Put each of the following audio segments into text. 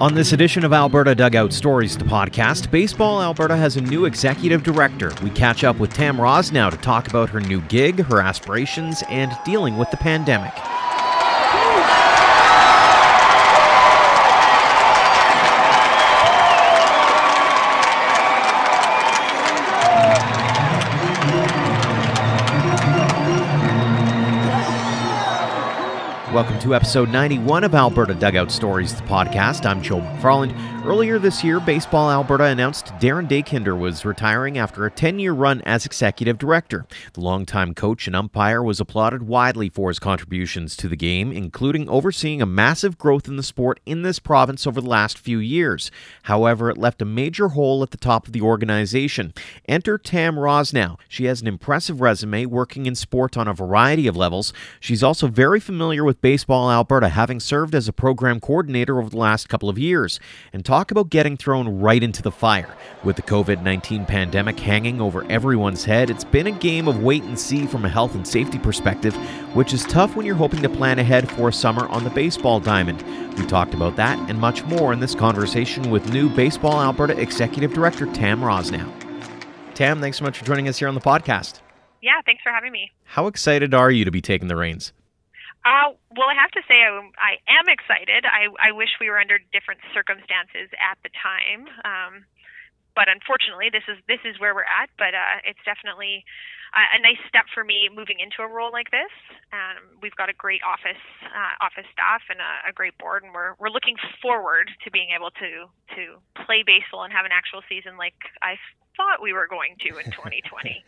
On this edition of Alberta Dugout Stories, the podcast, Baseball Alberta has a new executive director. We catch up with Tam Rosnow to talk about her new gig, her aspirations, and dealing with the pandemic. Welcome to episode 91 of Alberta Dugout Stories, the podcast. I'm Joe McFarland. Earlier this year, Baseball Alberta announced Darren Dekinder was retiring after a 10 year run as executive director. The longtime coach and umpire was applauded widely for his contributions to the game, including overseeing a massive growth in the sport in this province over the last few years. However, it left a major hole at the top of the organization. Enter Tam Rosnow. She has an impressive resume working in sport on a variety of levels. She's also very familiar with Baseball Alberta, having served as a program coordinator over the last couple of years. And talk about getting thrown right into the fire. With the COVID 19 pandemic hanging over everyone's head, it's been a game of wait and see from a health and safety perspective, which is tough when you're hoping to plan ahead for a summer on the baseball diamond. We talked about that and much more in this conversation with new Baseball Alberta Executive Director Tam Rosnow. Tam, thanks so much for joining us here on the podcast. Yeah, thanks for having me. How excited are you to be taking the reins? Uh, well, I have to say I, I am excited. I, I wish we were under different circumstances at the time, um, but unfortunately, this is this is where we're at. But uh, it's definitely a, a nice step for me moving into a role like this. Um, we've got a great office uh, office staff and a, a great board, and we're we're looking forward to being able to to play baseball and have an actual season like I thought we were going to in 2020.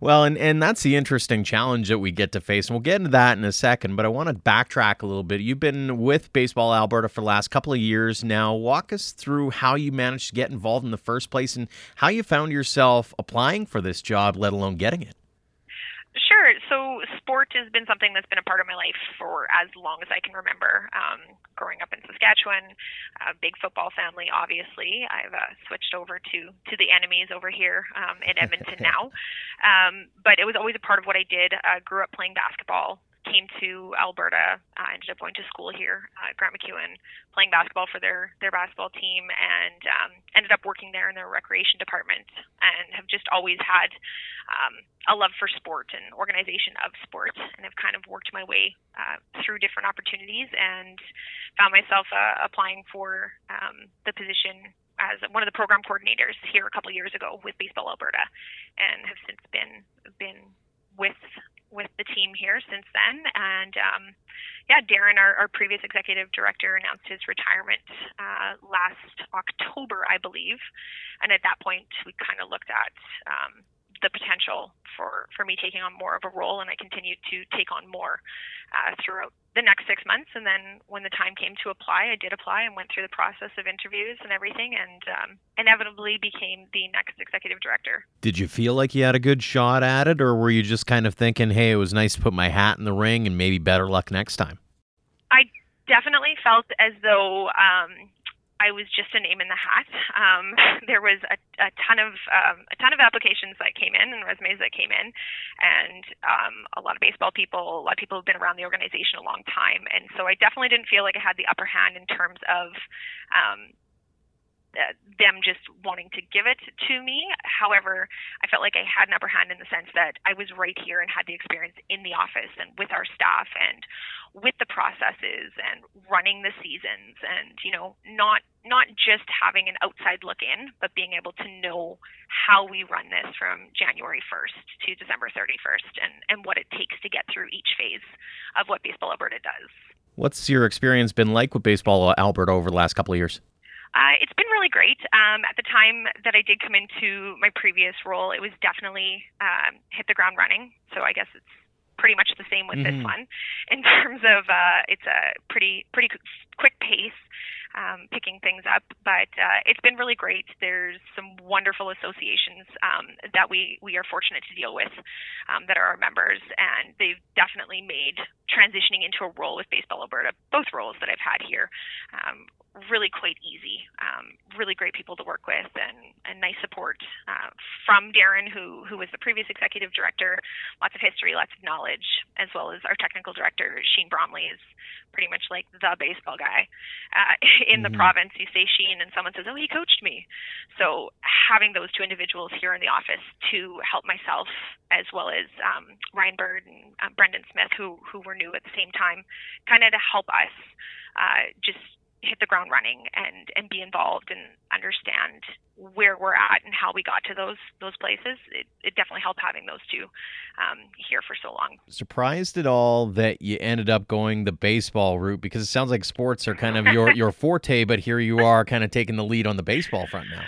Well, and, and that's the interesting challenge that we get to face. And we'll get into that in a second, but I want to backtrack a little bit. You've been with Baseball Alberta for the last couple of years now. Walk us through how you managed to get involved in the first place and how you found yourself applying for this job, let alone getting it. Sport has been something that's been a part of my life for as long as I can remember. Um, growing up in Saskatchewan, a big football family, obviously. I've uh, switched over to to the enemies over here um, in Edmonton now, um, but it was always a part of what I did. Uh, grew up playing basketball came to Alberta. I ended up going to school here at Grant MacEwan, playing basketball for their their basketball team, and um, ended up working there in their recreation department, and have just always had um, a love for sport and organization of sport, and have kind of worked my way uh, through different opportunities, and found myself uh, applying for um, the position as one of the program coordinators here a couple years ago with Baseball Alberta, and have since been been with with the team here since then. And um, yeah, Darren, our, our, previous executive director, announced his retirement uh, last October, I believe. And at that point, we kind of looked at um, the potential for, for me taking on more of a role, and I continued to take on more uh, throughout the next six months. And then when the time came to apply, I did apply and went through the process of interviews and everything, and um, inevitably became the next executive director. Did you feel like you had a good shot at it, or were you just kind of thinking, hey, it was nice to put my hat in the ring and maybe better luck next time? I definitely felt as though um, I was just a name in the hat. Um, there was a, a ton of um, a ton of applications that came in and resumes that came in, and um, a lot of baseball people, a lot of people have been around the organization a long time, and so I definitely didn't feel like I had the upper hand in terms of um, them just wanting to give it to me. However, I felt like I had an upper hand in the sense that I was right here and had the experience in the office and with our staff and with the processes and running the seasons and you know not not just having an outside look in but being able to know how we run this from January 1st to December 31st and and what it takes to get through each phase of what Baseball Alberta does. What's your experience been like with Baseball Alberta over the last couple of years? Uh, it's been really great. Um, at the time that I did come into my previous role, it was definitely um, hit the ground running. So I guess it's pretty much the same with mm-hmm. this one in terms of uh, it's a pretty pretty quick pace. Um, picking things up. But uh, it's been really great. There's some wonderful associations um, that we, we are fortunate to deal with um, that are our members, and they've definitely made transitioning into a role with Baseball Alberta, both roles that I've had here, um, really quite easy. Um, really great people to work with, and, and nice support uh, from Darren, who who was the previous executive director. Lots of history, lots of knowledge, as well as our technical director, Sheen Bromley, is pretty much like the baseball guy uh, in the mm-hmm. province. You say Sheen, and someone says, "Oh, he coached me." So having those two individuals here in the office to help myself, as well as um, Ryan Bird and um, Brendan Smith, who who were new at the same time, kind of to help us uh, just hit the ground running and and be involved and understand where we're at and how we got to those those places. It, it definitely helped having those two um, here for so long. Surprised at all that you ended up going the baseball route because it sounds like sports are kind of your your forte, but here you are kind of taking the lead on the baseball front now.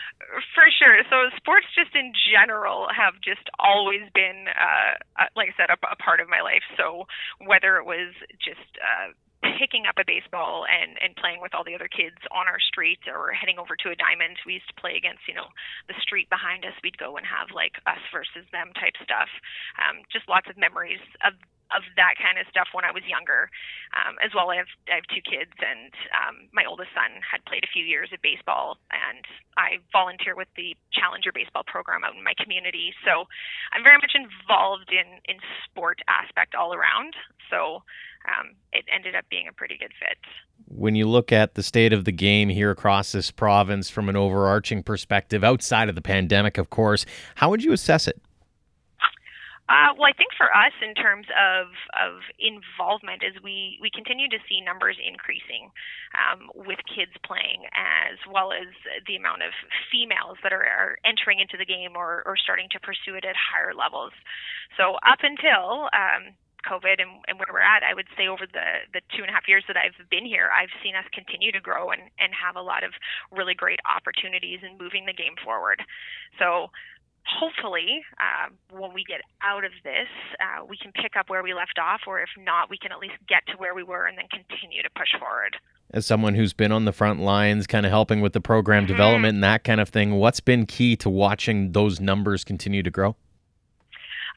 For sure. So sports, just in general, have just always been, uh, uh like I said, a, a, part of my life. So whether it was just uh, picking up a baseball and and playing with all the other kids on our street or heading over to a diamond. We used to play against you know the street behind us. We'd go and have like us versus them type stuff. Um just lots of memories of of that kind of stuff when I was younger. Um, as well, I have I have two kids, and um, my oldest son had played a few years of baseball, and I volunteer with the Challenger baseball program out in my community. So I'm very much involved in in sport aspect all around. So um, it ended up being a pretty good fit. When you look at the state of the game here across this province from an overarching perspective, outside of the pandemic, of course, how would you assess it? Uh, well, I think for us, in terms of of involvement, as we we continue to see numbers increasing um, with kids playing, as well as the amount of females that are, are entering into the game or, or starting to pursue it at higher levels. So up until um, COVID and, and where we're at, I would say over the, the two and a half years that I've been here, I've seen us continue to grow and, and have a lot of really great opportunities in moving the game forward. So hopefully, uh, when we get out of this, uh, we can pick up where we left off, or if not, we can at least get to where we were and then continue to push forward. As someone who's been on the front lines, kind of helping with the program mm-hmm. development and that kind of thing, what's been key to watching those numbers continue to grow?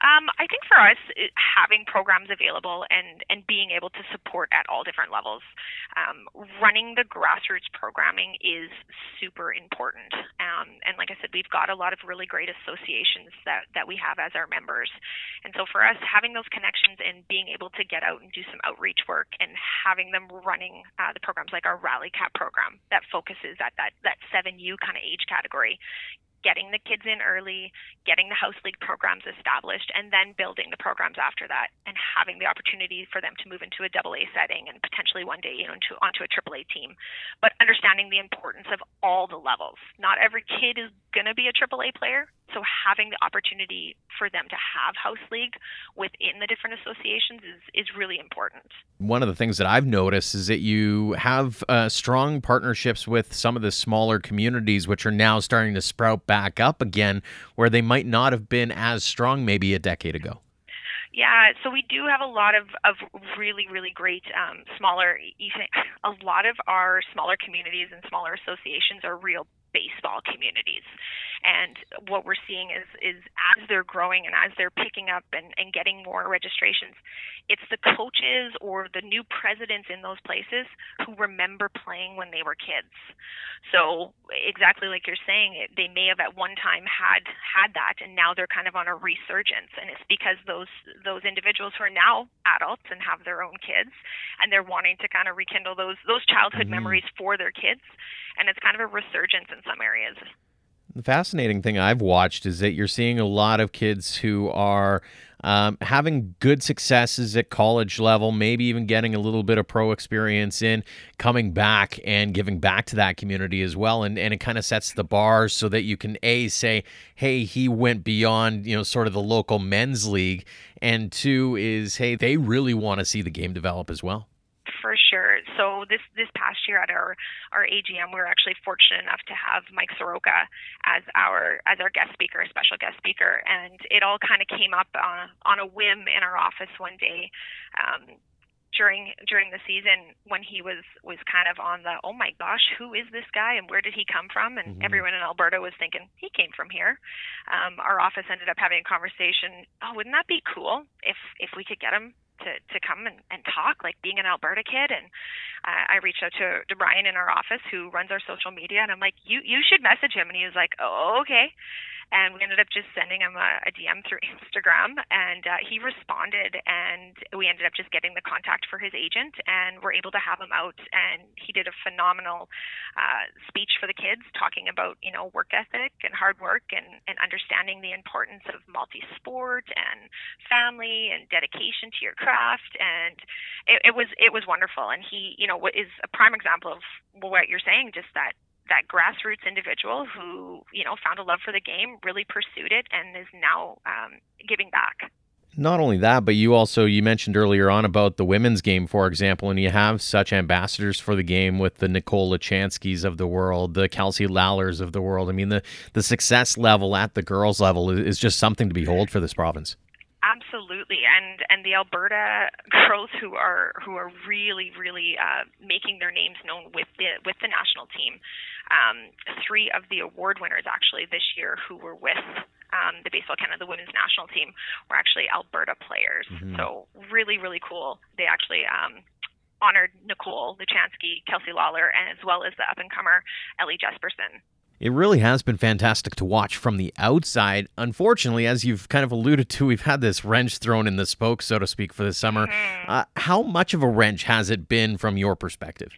Um, I think for us, having programs available and, and being able to support at all different levels. Um, running the grassroots programming is super important. Um, and like I said, we've got a lot of really great associations that, that we have as our members. And so for us, having those connections and being able to get out and do some outreach work and having them running uh, the programs like our Rally Cap program that focuses at that, that 7U kind of age category getting the kids in early, getting the house league programs established, and then building the programs after that, and having the opportunity for them to move into a double A setting and potentially one day, you know, into onto a triple A team. But understanding the importance of all the levels. Not every kid is going to be a triple A player, so having the opportunity for them to have house league within the different associations is is really important. One of the things that I've noticed is that you have uh, strong partnerships with some of the smaller communities, which are now starting to sprout back up again where they might not have been as strong maybe a decade ago? Yeah, so we do have a lot of, of really, really great um, smaller, a lot of our smaller communities and smaller associations are real baseball communities. And what we're seeing is is as they're growing and as they're picking up and, and getting more registrations, it's the coaches or the new presidents in those places who remember playing when they were kids. So exactly like you're saying, they may have at one time had had that, and now they're kind of on a resurgence. And it's because those those individuals who are now adults and have their own kids, and they're wanting to kind of rekindle those those childhood mm-hmm. memories for their kids, and it's kind of a resurgence in some areas. The fascinating thing I've watched is that you're seeing a lot of kids who are um, having good successes at college level, maybe even getting a little bit of pro experience in, coming back and giving back to that community as well. And, and it kind of sets the bar so that you can, A, say, hey, he went beyond, you know, sort of the local men's league. And two is, hey, they really want to see the game develop as well for sure. So this this past year at our our AGM, we were actually fortunate enough to have Mike Soroka as our as our guest speaker, a special guest speaker, and it all kind of came up on on a whim in our office one day. Um, during during the season when he was was kind of on the oh my gosh who is this guy and where did he come from and mm-hmm. everyone in Alberta was thinking he came from here. Um, our office ended up having a conversation. Oh, wouldn't that be cool if if we could get him to to come and, and talk like being an Alberta kid. And uh, I reached out to, to Brian in our office who runs our social media and I'm like you you should message him. And he was like oh okay and we ended up just sending him a, a DM through Instagram, and uh, he responded, and we ended up just getting the contact for his agent, and we're able to have him out, and he did a phenomenal uh, speech for the kids, talking about you know work ethic and hard work, and and understanding the importance of multi-sport and family and dedication to your craft, and it, it was it was wonderful, and he you know is a prime example of what you're saying, just that that grassroots individual who you know found a love for the game, really pursued it, and is now um, giving back. Not only that, but you also you mentioned earlier on about the women's game, for example, and you have such ambassadors for the game with the Nicole Luchanskis of the world, the Kelsey Lalors of the world. I mean, the the success level at the girls level is just something to behold for this province. Absolutely, and and the Alberta girls who are who are really really uh, making their names known with the with the national team. Um, three of the award winners actually this year who were with um, the Baseball Canada women's national team were actually Alberta players. Mm-hmm. So really really cool. They actually um, honored Nicole Luchanski, Kelsey Lalor, and as well as the up and comer Ellie Jesperson. It really has been fantastic to watch from the outside. Unfortunately, as you've kind of alluded to, we've had this wrench thrown in the spoke, so to speak, for the summer. Mm-hmm. Uh, how much of a wrench has it been from your perspective?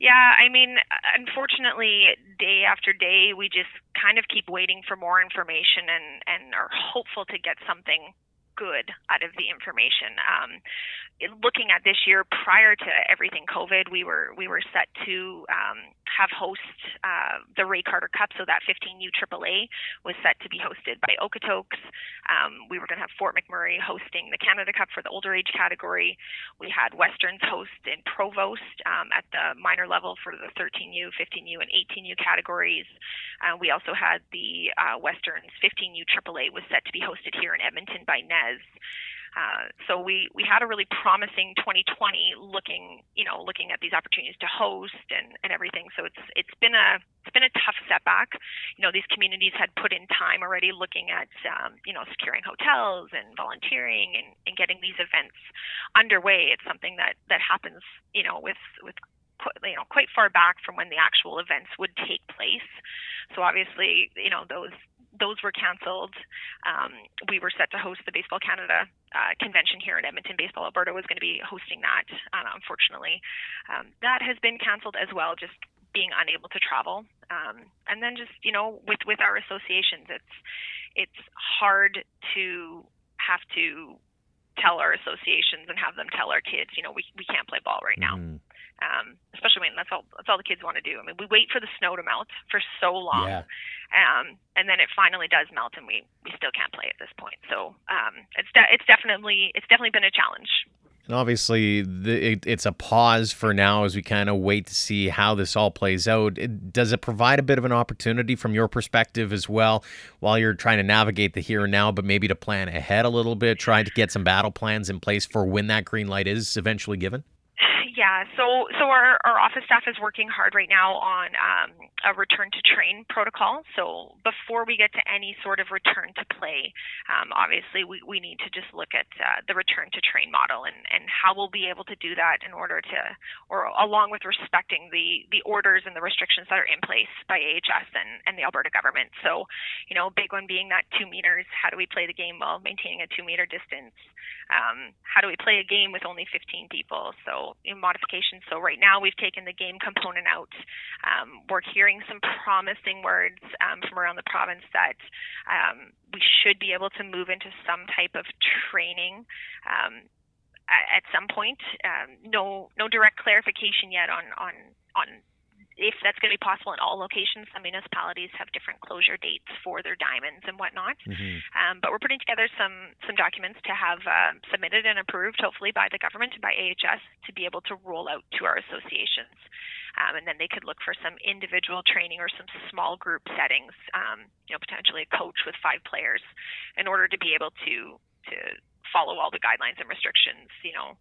Yeah, I mean, unfortunately, day after day, we just kind of keep waiting for more information and, and are hopeful to get something good out of the information. Um, looking at this year, prior to everything COVID, we were we were set to um, have host uh, the Ray Carter Cup, so that 15U AAA was set to be hosted by Okotoks. Um, we were going to have Fort McMurray hosting the Canada Cup for the older age category. We had Westerns host in Provost um, at the minor level for the 13U, 15U, and 18U categories. Uh, we also had the uh, Westerns 15U AAA was set to be hosted here in Edmonton by NES. Uh, so we, we had a really promising 2020 looking, you know, looking at these opportunities to host and, and everything. So it's, it's been a, it's been a tough setback. You know, these communities had put in time already looking at, um, you know, securing hotels and volunteering and, and getting these events underway. It's something that, that happens, you know, with, with, you know, quite far back from when the actual events would take place. So obviously, you know, those those were canceled. Um, we were set to host the Baseball Canada uh, convention here in Edmonton. Baseball Alberta was going to be hosting that. Uh, unfortunately, um, that has been canceled as well. Just being unable to travel, um, and then just you know with with our associations, it's it's hard to have to tell our associations and have them tell our kids, you know, we we can't play ball right now. Mm-hmm um, especially when that's all that's all the kids want to do. I mean, we wait for the snow to melt for so long, yeah. um, and then it finally does melt, and we we still can't play at this point. So um, it's de- it's definitely it's definitely been a challenge. And obviously, the, it, it's a pause for now as we kind of wait to see how this all plays out. It, does it provide a bit of an opportunity from your perspective as well, while you're trying to navigate the here and now, but maybe to plan ahead a little bit, trying to get some battle plans in place for when that green light is eventually given? Yeah, so so our, our office staff is working hard right now on um, a return to train protocol. So before we get to any sort of return to play, um, obviously we, we need to just look at uh, the return to train model and, and how we'll be able to do that in order to, or along with respecting the, the orders and the restrictions that are in place by AHS and, and the Alberta government. So, you know, big one being that two meters. How do we play the game while maintaining a two meter distance? Um, how do we play a game with only 15 people? So, modifications. So right now we've taken the game component out. Um, we're hearing some promising words um, from around the province that um, we should be able to move into some type of training um, at, at some point. Um, no, no direct clarification yet on on on if that's going to be possible in all locations, some municipalities have different closure dates for their diamonds and whatnot. Mm-hmm. Um, but we're putting together some some documents to have uh, submitted and approved, hopefully by the government and by AHS, to be able to roll out to our associations. Um, and then they could look for some individual training or some small group settings. Um, you know, potentially a coach with five players, in order to be able to to follow all the guidelines and restrictions. You know,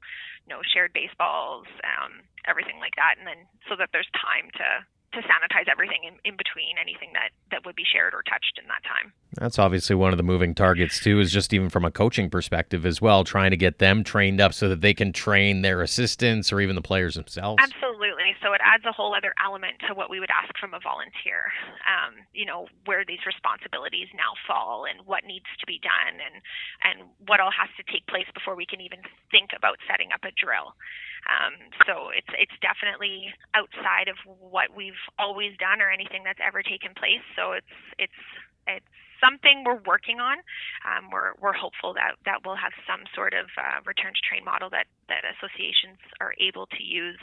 no shared baseballs, um, everything like that, and then so that there's time to to sanitize everything in, in between anything that, that would be shared or touched in that time. That's obviously one of the moving targets too, is just even from a coaching perspective as well, trying to get them trained up so that they can train their assistants or even the players themselves. Absolutely. So it adds a whole other element to what we would ask from a volunteer. Um, you know, where these responsibilities now fall and what needs to be done and and what all has to take place before we can even think about setting up a drill. Um, so it's it's definitely outside of what we've always done or anything that's ever taken place. So it's it's it's something we're working on. Um, we're we're hopeful that that we'll have some sort of uh, return to train model that that associations are able to use.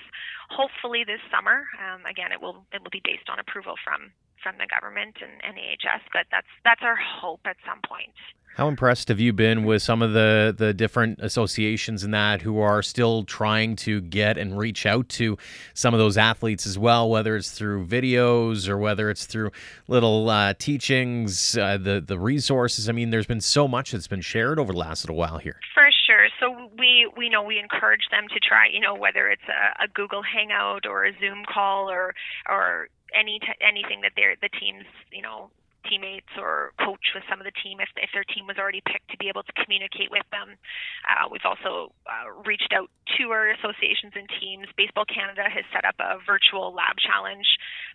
Hopefully this summer. Um, again, it will it will be based on approval from from the government and, AHS, but that's that's our hope at some point. How impressed have you been with some of the, the different associations and that who are still trying to get and reach out to some of those athletes as well, whether it's through videos or whether it's through little uh, teachings, uh, the the resources. I mean, there's been so much that's been shared over the last little while here. For sure. So we we know we encourage them to try, you know, whether it's a, a Google Hangout or a Zoom call or or any t- anything that they're the teams you know teammates or coach with some of the team if, if their team was already picked to be able to communicate with them. Uh, we've also uh, reached out to our associations and teams. Baseball Canada has set up a virtual lab challenge.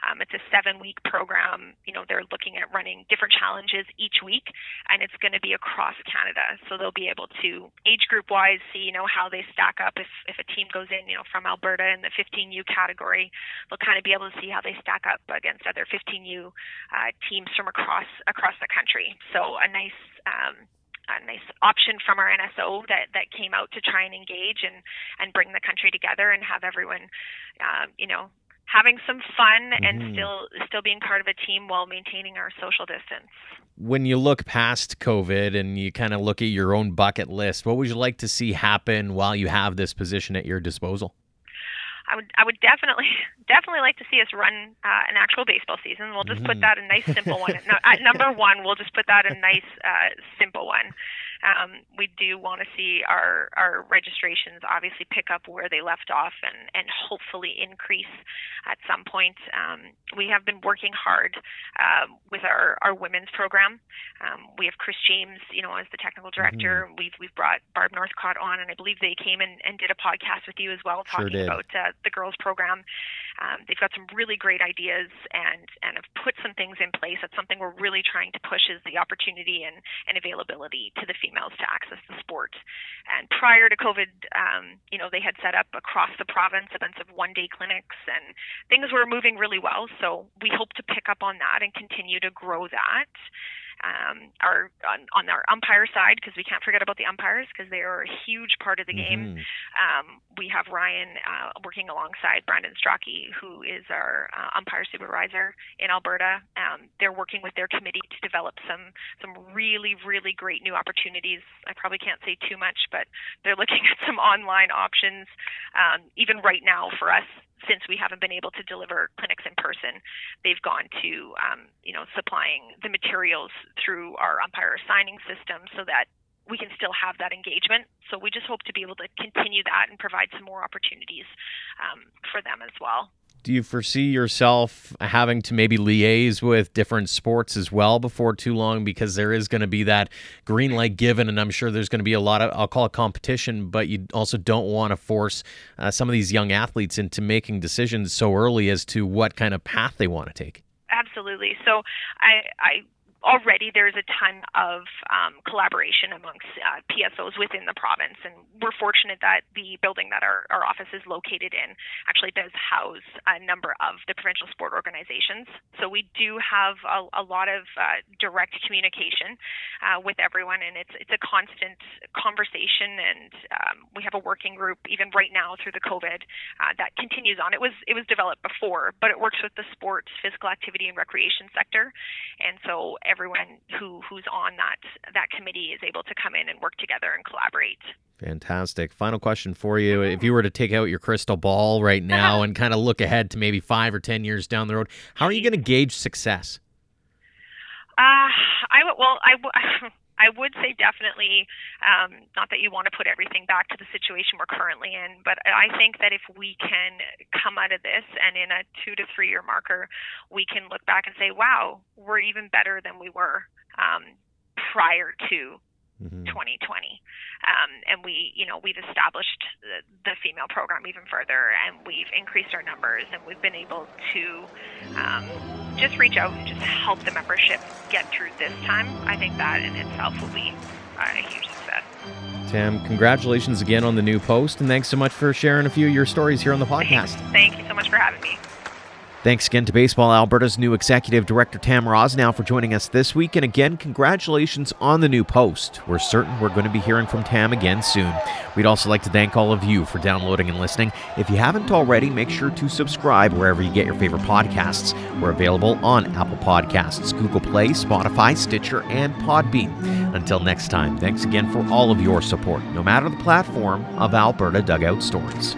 Um, it's a seven week program. You know, they're looking at running different challenges each week, and it's going to be across Canada. So they'll be able to age group wise see, you know, how they stack up. If, if a team goes in, you know, from Alberta in the 15U category, they'll kind of be able to see how they stack up against other 15U uh, teams from across across the country. So a nice um, a nice option from our NSO that that came out to try and engage and and bring the country together and have everyone, um, you know, having some fun mm-hmm. and still still being part of a team while maintaining our social distance. When you look past COVID and you kind of look at your own bucket list, what would you like to see happen while you have this position at your disposal? I would I would definitely definitely like to see us run uh, an actual baseball season. We'll just put mm-hmm. that a nice simple one. no, at number one, we'll just put that a nice uh, simple one. Um, we do want to see our, our registrations obviously pick up where they left off and, and hopefully increase at some point. Um, we have been working hard uh, with our, our women's program. Um, we have Chris James, you know, as the technical director. Mm-hmm. We've we've brought Barb Northcott on, and I believe they came and, and did a podcast with you as well, talking sure about uh, the girls program. Um, they've got some really great ideas and and have put some things in place. That's something we're really trying to push is the opportunity and, and availability to the females to access the sport. And prior to COVID, um, you know, they had set up across the province bunch of one day clinics and things were moving really well. So we hope to pick up on that and continue to grow that um, our on, on our umpire side because we can't forget about the umpires because they are a huge part of the game. Mm-hmm. Um, we have Ryan uh, working alongside Brandon Strachey, who is our uh, umpire supervisor in Alberta. Um, they're working with their committee to develop some some really really great new opportunities. I probably can't say too much, but they're looking at some online options um, even right now for us since we haven't been able to deliver clinics in person, they've gone to um, you know supplying the materials through our umpire signing system so that we can still have that engagement. So we just hope to be able to continue that and provide some more opportunities um, for them as well do you foresee yourself having to maybe liaise with different sports as well before too long? Because there is going to be that green light given and i'm sure there's going to be a lot of i'll call it competition but you also don't want to force uh, some of these young athletes into making decisions so early as to what kind of path they want to take. Absolutely. So i i already there's a ton of um, collaboration amongst uh, PSOs within the province, and we're fortunate that the building that our, our office is located in actually does house a number of the provincial sport organizations. So we do have a, a lot of uh, direct communication uh, with everyone, and it's it's a constant conversation. And um, we have a working group even right now through the COVID uh, that continues on. It was it was developed before, but it works with the sports, physical activity, and recreation sector, and so everyone who who's on that that committee is able to come in and work together and collaborate. Fantastic. Final question for you. If you were to take out your crystal ball right now and kind of look ahead to maybe five or 10 years down the road, how are you going to gauge success? Uh, I well, I I would say definitely um, not that you want to put everything back to the situation we're currently in, but I think that if we can come out of this and in a two to three year marker, we can look back and say, wow, we're even better than we were um, prior to mm-hmm. 2020. Um, and we, you know, we've established the, the, female program even further, and we've increased our numbers, and we've been able to um, just reach out and just help the membership get through this time. I think that in itself will be a huge success. Tam, congratulations again on the new post, and thanks so much for sharing a few of your stories here on the podcast. Thank you so much for having me. Thanks again to Baseball Alberta's new executive director, Tam Rosnow, for joining us this week. And again, congratulations on the new post. We're certain we're going to be hearing from Tam again soon. We'd also like to thank all of you for downloading and listening. If you haven't already, make sure to subscribe wherever you get your favorite podcasts. We're available on Apple Podcasts, Google Play, Spotify, Stitcher, and Podbean. Until next time, thanks again for all of your support, no matter the platform of Alberta Dugout Stories.